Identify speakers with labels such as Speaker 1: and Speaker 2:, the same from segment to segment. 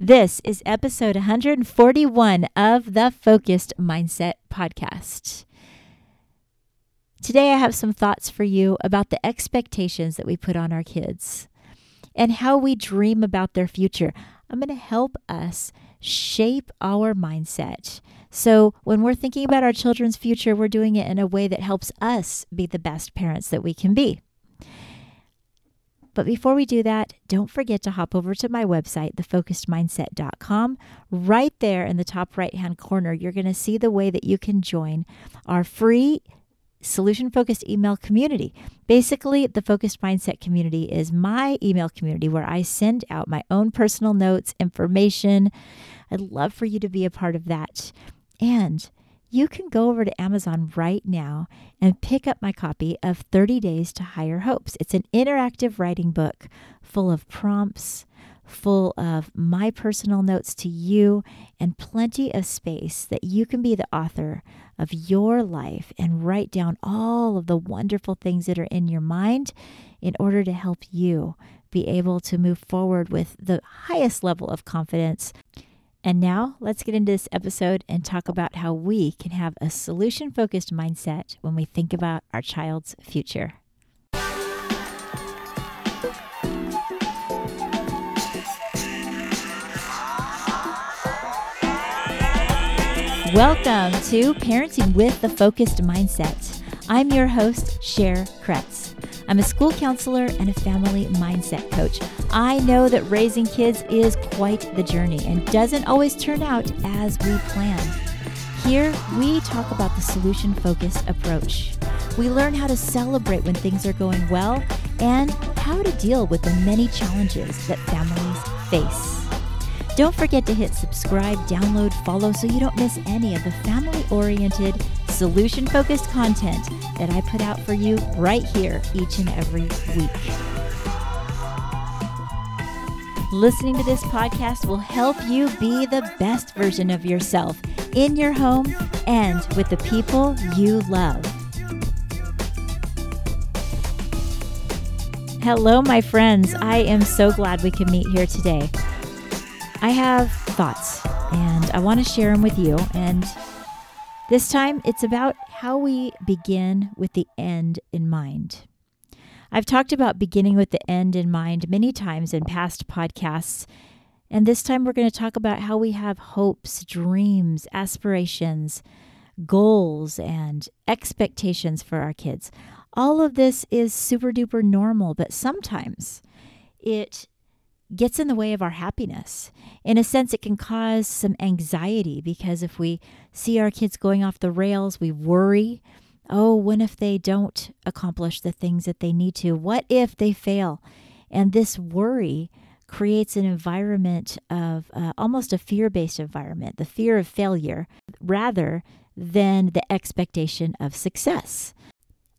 Speaker 1: This is episode 141 of the Focused Mindset Podcast. Today, I have some thoughts for you about the expectations that we put on our kids and how we dream about their future. I'm going to help us shape our mindset. So, when we're thinking about our children's future, we're doing it in a way that helps us be the best parents that we can be. But before we do that, don't forget to hop over to my website, thefocusedmindset.com. Right there in the top right hand corner, you're going to see the way that you can join our free solution focused email community. Basically, the focused mindset community is my email community where I send out my own personal notes, information. I'd love for you to be a part of that. And you can go over to Amazon right now and pick up my copy of 30 Days to Higher Hopes. It's an interactive writing book full of prompts, full of my personal notes to you, and plenty of space that you can be the author of your life and write down all of the wonderful things that are in your mind in order to help you be able to move forward with the highest level of confidence and now let's get into this episode and talk about how we can have a solution focused mindset when we think about our child's future. Welcome to Parenting with the Focused Mindset. I'm your host, Cher Kretz. I'm a school counselor and a family mindset coach. I know that raising kids is quite the journey and doesn't always turn out as we plan. Here, we talk about the solution focused approach. We learn how to celebrate when things are going well and how to deal with the many challenges that families face. Don't forget to hit subscribe, download, follow so you don't miss any of the family oriented, solution focused content that I put out for you right here each and every week. Listening to this podcast will help you be the best version of yourself in your home and with the people you love. Hello, my friends. I am so glad we can meet here today. I have thoughts and I want to share them with you. And this time it's about how we begin with the end in mind. I've talked about beginning with the end in mind many times in past podcasts. And this time we're going to talk about how we have hopes, dreams, aspirations, goals, and expectations for our kids. All of this is super duper normal, but sometimes it gets in the way of our happiness. In a sense, it can cause some anxiety because if we see our kids going off the rails, we worry. Oh, what if they don't accomplish the things that they need to? What if they fail? And this worry creates an environment of uh, almost a fear based environment, the fear of failure, rather than the expectation of success.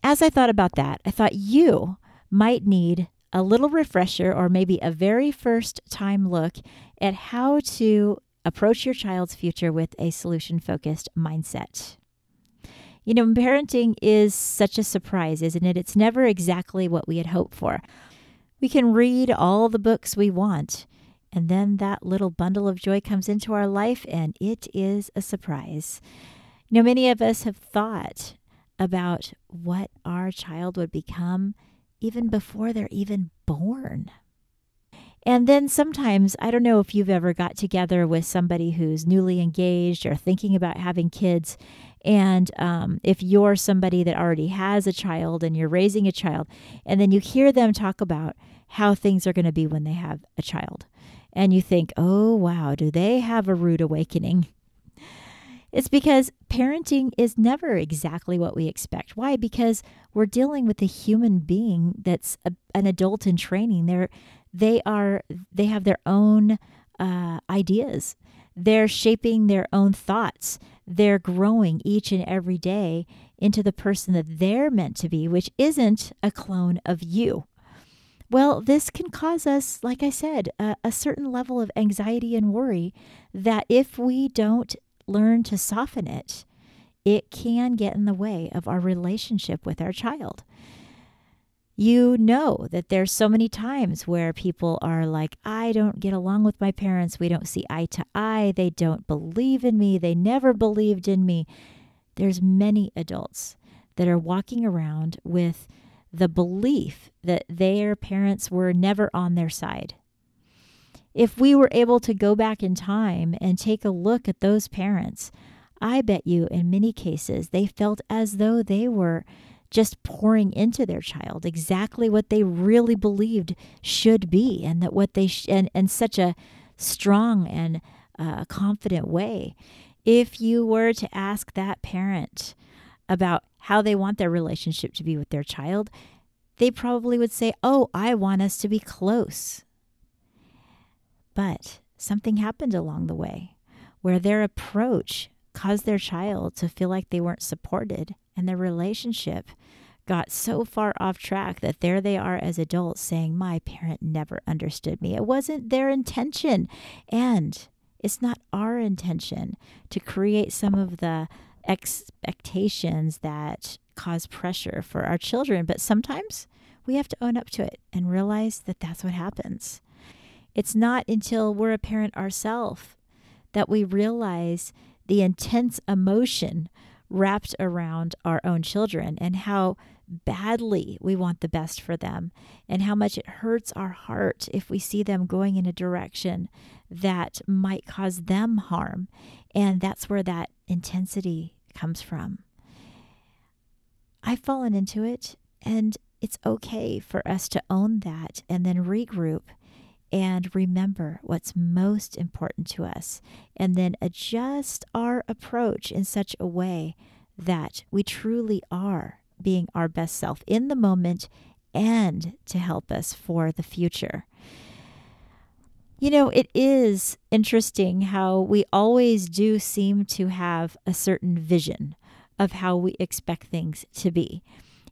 Speaker 1: As I thought about that, I thought you might need a little refresher or maybe a very first time look at how to approach your child's future with a solution focused mindset. You know, parenting is such a surprise, isn't it? It's never exactly what we had hoped for. We can read all the books we want, and then that little bundle of joy comes into our life, and it is a surprise. You know, many of us have thought about what our child would become even before they're even born. And then sometimes, I don't know if you've ever got together with somebody who's newly engaged or thinking about having kids. And um, if you're somebody that already has a child and you're raising a child, and then you hear them talk about how things are going to be when they have a child, and you think, oh, wow, do they have a rude awakening? It's because parenting is never exactly what we expect. Why? Because we're dealing with a human being that's a, an adult in training. They're they are they have their own uh, ideas. They're shaping their own thoughts. They're growing each and every day into the person that they're meant to be, which isn't a clone of you. Well, this can cause us, like I said, a, a certain level of anxiety and worry that if we don't learn to soften it, it can get in the way of our relationship with our child. You know that there's so many times where people are like, I don't get along with my parents. We don't see eye to eye. They don't believe in me. They never believed in me. There's many adults that are walking around with the belief that their parents were never on their side. If we were able to go back in time and take a look at those parents, I bet you in many cases they felt as though they were just pouring into their child exactly what they really believed should be and that what they sh- and, and such a strong and uh, confident way. If you were to ask that parent about how they want their relationship to be with their child they probably would say oh i want us to be close but something happened along the way where their approach caused their child to feel like they weren't supported and their relationship got so far off track that there they are as adults saying, My parent never understood me. It wasn't their intention. And it's not our intention to create some of the expectations that cause pressure for our children. But sometimes we have to own up to it and realize that that's what happens. It's not until we're a parent ourselves that we realize the intense emotion wrapped around our own children and how badly we want the best for them and how much it hurts our heart if we see them going in a direction that might cause them harm. And that's where that intensity comes from. I've fallen into it, and it's okay for us to own that and then regroup and remember what's most important to us, and then adjust our approach in such a way that we truly are being our best self in the moment and to help us for the future. You know, it is interesting how we always do seem to have a certain vision of how we expect things to be.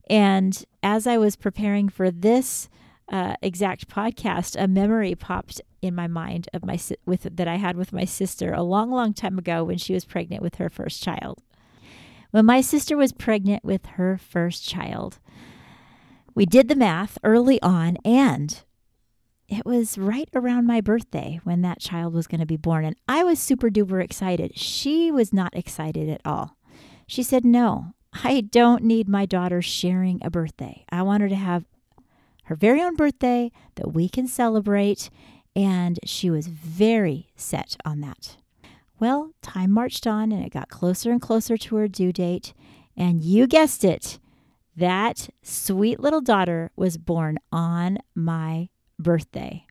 Speaker 1: And as I was preparing for this uh, exact podcast, a memory popped in my mind of my with that I had with my sister a long, long time ago when she was pregnant with her first child. When my sister was pregnant with her first child, we did the math early on, and it was right around my birthday when that child was going to be born. And I was super duper excited. She was not excited at all. She said, No, I don't need my daughter sharing a birthday. I want her to have her very own birthday that we can celebrate. And she was very set on that. Well, time marched on and it got closer and closer to her due date. And you guessed it, that sweet little daughter was born on my birthday.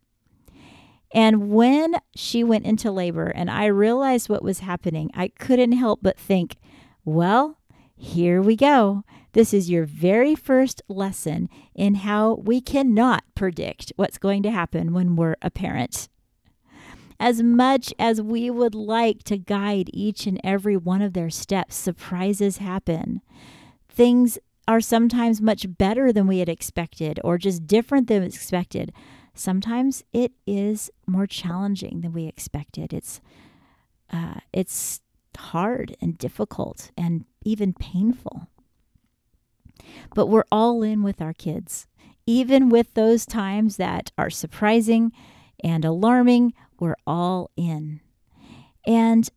Speaker 1: And when she went into labor and I realized what was happening, I couldn't help but think, well, here we go. This is your very first lesson in how we cannot predict what's going to happen when we're a parent. As much as we would like to guide each and every one of their steps, surprises happen. Things are sometimes much better than we had expected or just different than expected. Sometimes it is more challenging than we expected. It's uh, it's hard and difficult and even painful. But we're all in with our kids. Even with those times that are surprising and alarming, we're all in. And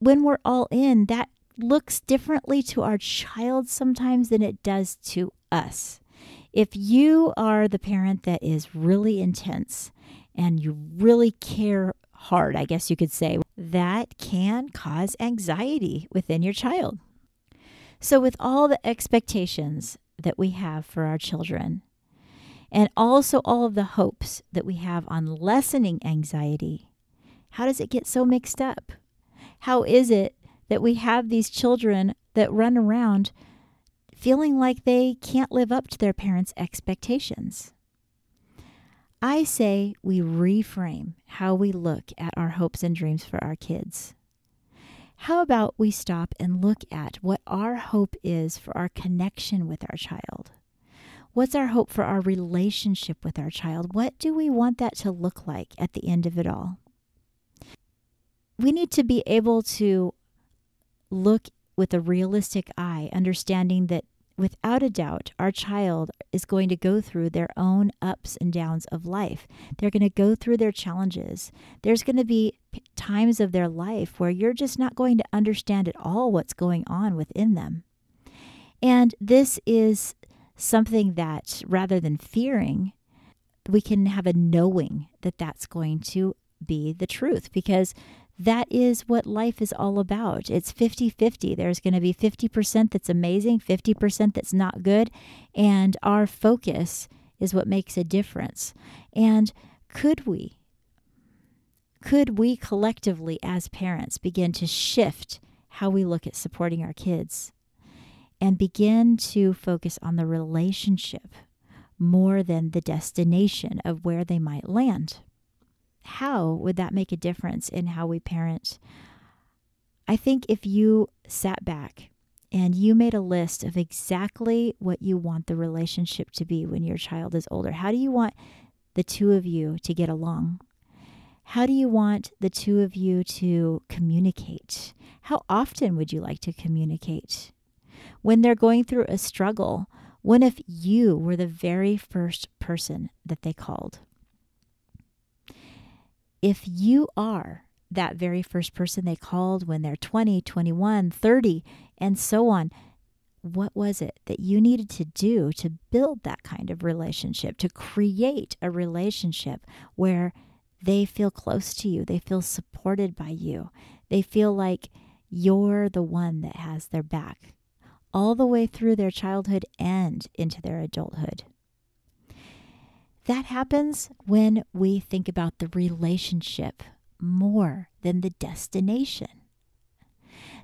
Speaker 1: when we're all in, that looks differently to our child sometimes than it does to us. If you are the parent that is really intense and you really care hard, I guess you could say, that can cause anxiety within your child. So, with all the expectations that we have for our children, and also all of the hopes that we have on lessening anxiety, how does it get so mixed up? How is it that we have these children that run around feeling like they can't live up to their parents' expectations? I say we reframe how we look at our hopes and dreams for our kids. How about we stop and look at what our hope is for our connection with our child? What's our hope for our relationship with our child? What do we want that to look like at the end of it all? We need to be able to look with a realistic eye, understanding that without a doubt, our child is going to go through their own ups and downs of life. They're going to go through their challenges. There's going to be times of their life where you're just not going to understand at all what's going on within them. And this is something that rather than fearing, we can have a knowing that that's going to be the truth because that is what life is all about. It's 50 50. There's going to be 50% that's amazing, 50% that's not good. And our focus is what makes a difference. And could we, could we collectively as parents begin to shift how we look at supporting our kids and begin to focus on the relationship more than the destination of where they might land? how would that make a difference in how we parent? I think if you sat back and you made a list of exactly what you want the relationship to be when your child is older, how do you want the two of you to get along? How do you want the two of you to communicate? How often would you like to communicate? When they're going through a struggle, what if you were the very first person that they called? if you are that very first person they called when they're 20, 21, 30, and so on, what was it that you needed to do to build that kind of relationship, to create a relationship where they feel close to you, they feel supported by you, they feel like you're the one that has their back all the way through their childhood and into their adulthood? That happens when we think about the relationship more than the destination.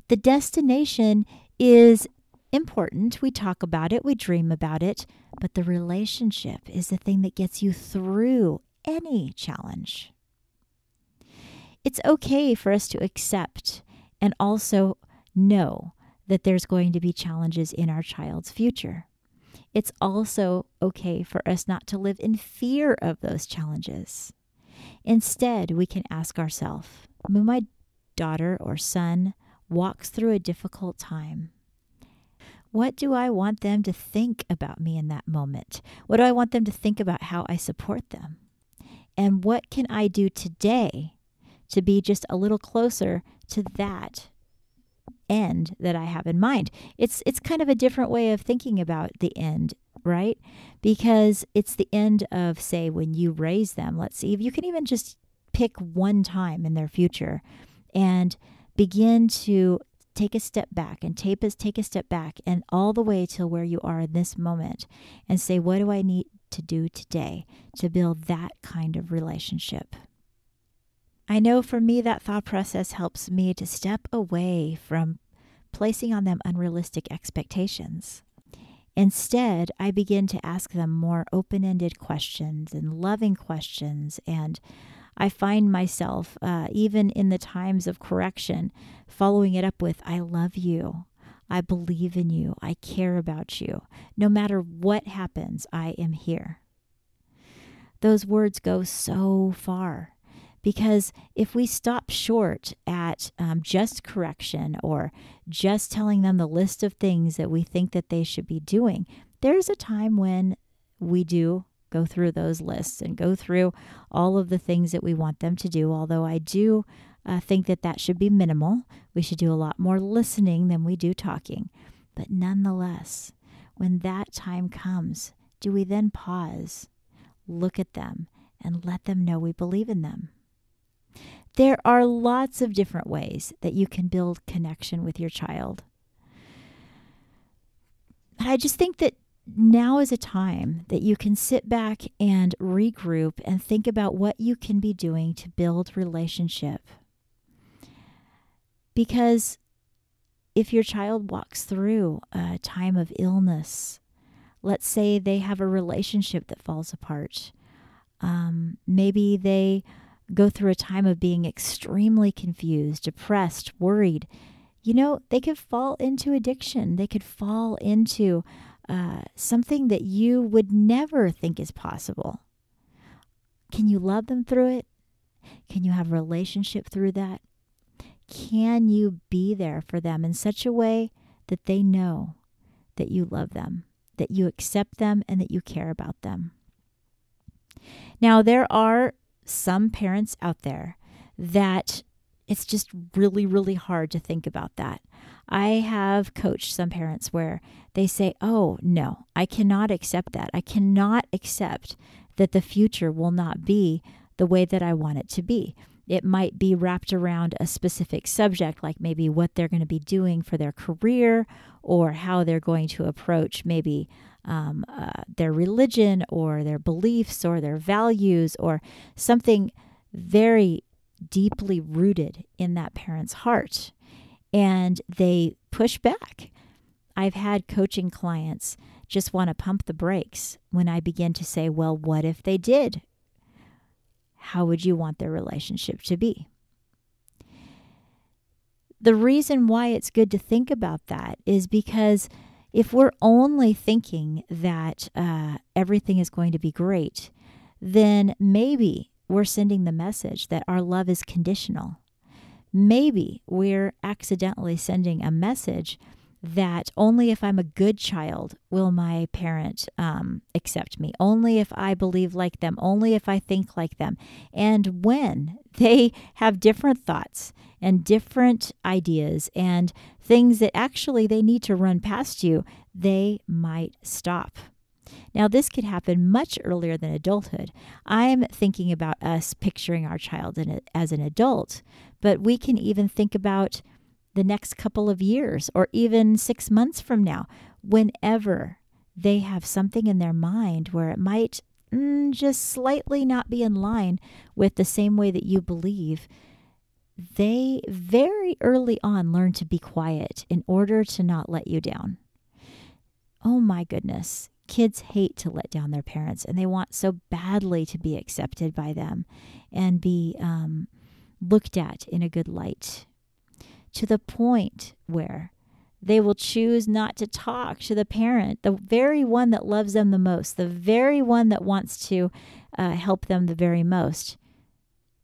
Speaker 1: The destination is important. We talk about it, we dream about it, but the relationship is the thing that gets you through any challenge. It's okay for us to accept and also know that there's going to be challenges in our child's future it's also okay for us not to live in fear of those challenges. Instead, we can ask ourselves when my daughter or son walks through a difficult time, what do I want them to think about me in that moment? What do I want them to think about how I support them? And what can I do today to be just a little closer to that end that I have in mind. It's it's kind of a different way of thinking about the end, right? Because it's the end of say when you raise them. Let's see if you can even just pick one time in their future and begin to take a step back and tape take a step back and all the way to where you are in this moment and say what do I need to do today to build that kind of relationship? I know for me, that thought process helps me to step away from placing on them unrealistic expectations. Instead, I begin to ask them more open ended questions and loving questions. And I find myself, uh, even in the times of correction, following it up with, I love you. I believe in you. I care about you. No matter what happens, I am here. Those words go so far because if we stop short at um, just correction or just telling them the list of things that we think that they should be doing, there's a time when we do go through those lists and go through all of the things that we want them to do. Although I do uh, think that that should be minimal, we should do a lot more listening than we do talking. But nonetheless, when that time comes, do we then pause, look at them, and let them know we believe in them? There are lots of different ways that you can build connection with your child. But I just think that now is a time that you can sit back and regroup and think about what you can be doing to build relationship. Because if your child walks through a time of illness, let's say they have a relationship that falls apart, um, maybe they go through a time of being extremely confused, depressed, worried, you know, they could fall into addiction. They could fall into uh, something that you would never think is possible. Can you love them through it? Can you have a relationship through that? Can you be there for them in such a way that they know that you love them, that you accept them, and that you care about them. Now, there are some parents out there that it's just really, really hard to think about that. I have coached some parents where they say, Oh, no, I cannot accept that. I cannot accept that the future will not be the way that I want it to be. It might be wrapped around a specific subject, like maybe what they're going to be doing for their career or how they're going to approach maybe um, uh, their religion or their beliefs or their values or something very deeply rooted in that parent's heart. And they push back. I've had coaching clients just want to pump the brakes when I begin to say, well, what if they did how would you want their relationship to be? The reason why it's good to think about that is because if we're only thinking that uh, everything is going to be great, then maybe we're sending the message that our love is conditional. Maybe we're accidentally sending a message that only if I'm a good child will my parent um, accept me. Only if I believe like them. Only if I think like them. And when they have different thoughts and different ideas and things that actually they need to run past you, they might stop. Now, this could happen much earlier than adulthood. I'm thinking about us picturing our child a, as an adult, but we can even think about the next couple of years or even six months from now, whenever they have something in their mind where it might mm, just slightly not be in line with the same way that you believe, they very early on learn to be quiet in order to not let you down. Oh my goodness. Kids hate to let down their parents and they want so badly to be accepted by them and be um, looked at in a good light to the point where they will choose not to talk to the parent, the very one that loves them the most, the very one that wants to uh, help them the very most,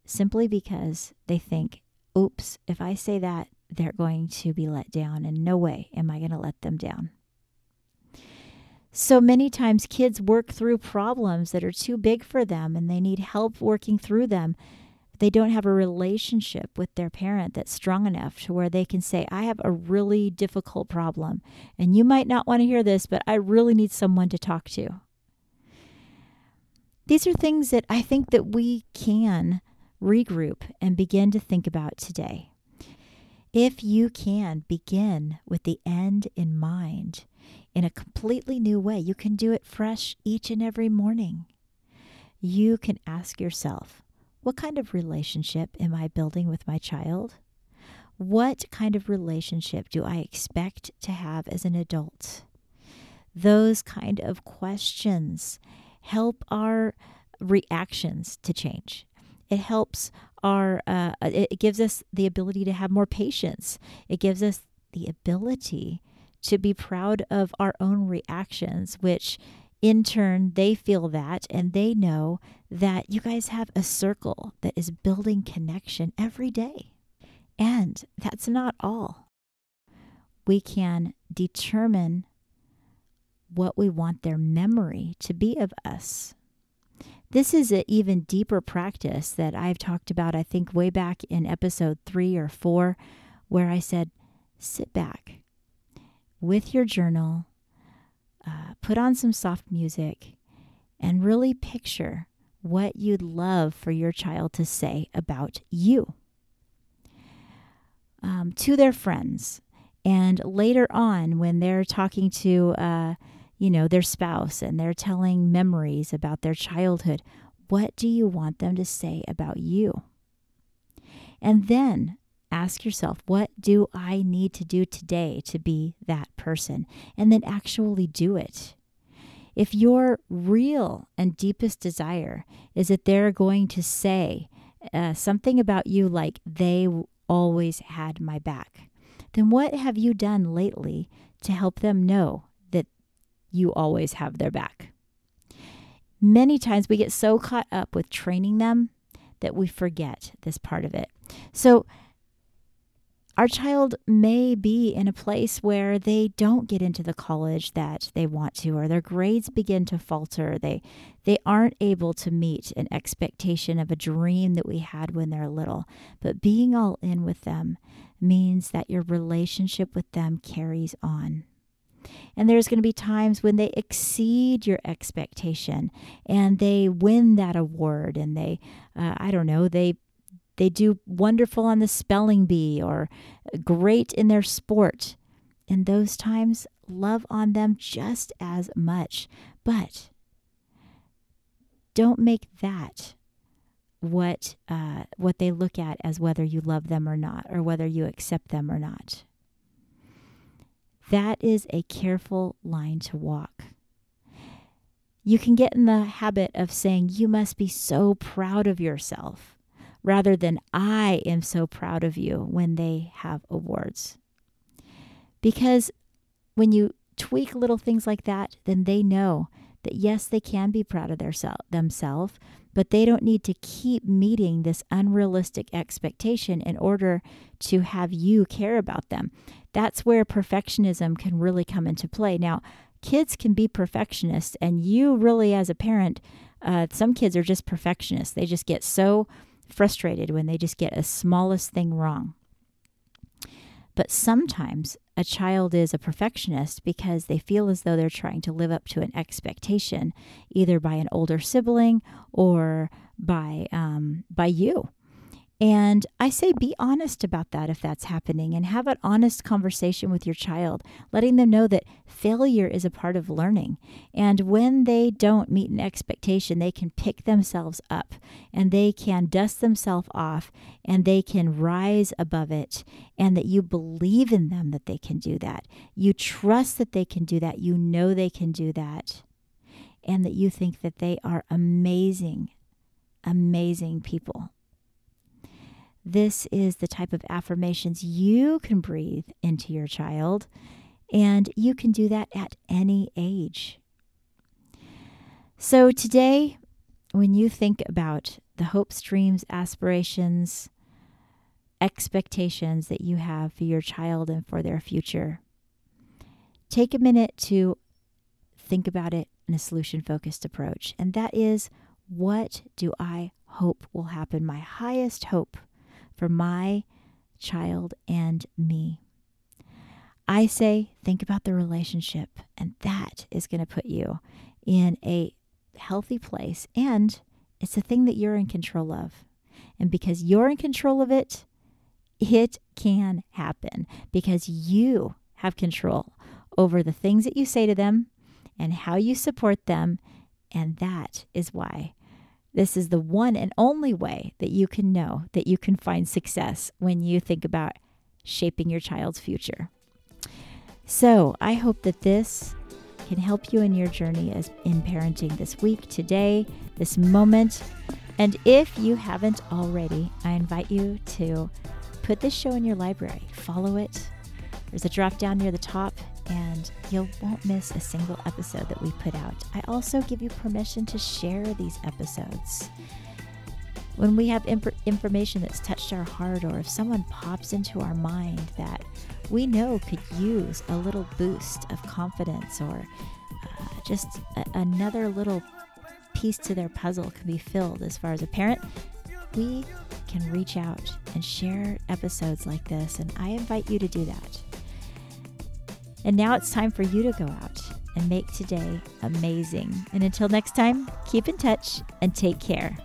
Speaker 1: simply because they think, oops, if I say that, they're going to be let down, and no way am I going to let them down. So many times, kids work through problems that are too big for them and they need help working through them they don't have a relationship with their parent that's strong enough to where they can say, I have a really difficult problem. And you might not want to hear this, but I really need someone to talk to. These are things that I think that we can regroup and begin to think about today. If you can begin with the end in mind in a completely new way, you can do it fresh each and every morning. You can ask yourself, what kind of relationship am I building with my child? What kind of relationship do I expect to have as an adult? Those kind of questions help our reactions to change. It helps our, uh, it gives us the ability to have more patience. It gives us the ability to be proud of our own reactions, which in turn, they feel that and they know that you guys have a circle that is building connection every day. And that's not all. We can determine what we want their memory to be of us. This is an even deeper practice that I've talked about, I think, way back in episode three or four, where I said, sit back with your journal uh, put on some soft music and really picture what you'd love for your child to say about you um, to their friends. And later on, when they're talking to, uh, you know, their spouse and they're telling memories about their childhood, what do you want them to say about you? And then ask yourself, what do I need to do today to be that person? And then actually do it. If your real and deepest desire is that they're going to say uh, something about you like they always had my back, then what have you done lately to help them know that you always have their back? Many times we get so caught up with training them that we forget this part of it. So, our child may be in a place where they don't get into the college that they want to or their grades begin to falter. They they aren't able to meet an expectation of a dream that we had when they're little. But being all in with them means that your relationship with them carries on. And there's going to be times when they exceed your expectation and they win that award and they uh, i don't know they they do wonderful on the spelling bee or great in their sport. In those times, love on them just as much. But don't make that what uh, what they look at as whether you love them or not, or whether you accept them or not. That is a careful line to walk. You can get in the habit of saying, You must be so proud of yourself rather than I am so proud of you when they have awards. Because when you tweak little things like that, then they know that yes, they can be proud of their themselves, but they don't need to keep meeting this unrealistic expectation in order to have you care about them. That's where perfectionism can really come into play. Now, kids can be perfectionists, and you really, as a parent, uh, some kids are just perfectionists. They just get so frustrated when they just get a smallest thing wrong. But sometimes a child is a perfectionist because they feel as though they're trying to live up to an expectation, either by an older sibling or by um, by you. And I say be honest about that if that's happening and have an honest conversation with your child, letting them know that failure is a part of learning. And when they don't meet an expectation, they can pick themselves up and they can dust themselves off and they can rise above it. And that you believe in them that they can do that. You trust that they can do that. You know they can do that. And that you think that they are amazing, amazing people. This is the type of affirmations you can breathe into your child, and you can do that at any age. So, today, when you think about the hopes, dreams, aspirations, expectations that you have for your child and for their future, take a minute to think about it in a solution focused approach. And that is what do I hope will happen? My highest hope for my child and me. I say, think about the relationship, and that is going to put you in a healthy place. And it's a thing that you're in control of. And because you're in control of it, it can happen because you have control over the things that you say to them and how you support them. And that is why this is the one and only way that you can know that you can find success when you think about shaping your child's future. So, I hope that this can help you in your journey as in parenting this week, today, this moment. And if you haven't already, I invite you to put this show in your library. Follow it. There's a drop down near the top and you won't miss a single episode that we put out. I also give you permission to share these episodes. When we have imp- information that's touched our heart, or if someone pops into our mind that we know could use a little boost of confidence or uh, just a- another little piece to their puzzle can be filled as far as a parent, we can reach out and share episodes like this. And I invite you to do that. And now it's time for you to go out and make today amazing. And until next time, keep in touch and take care.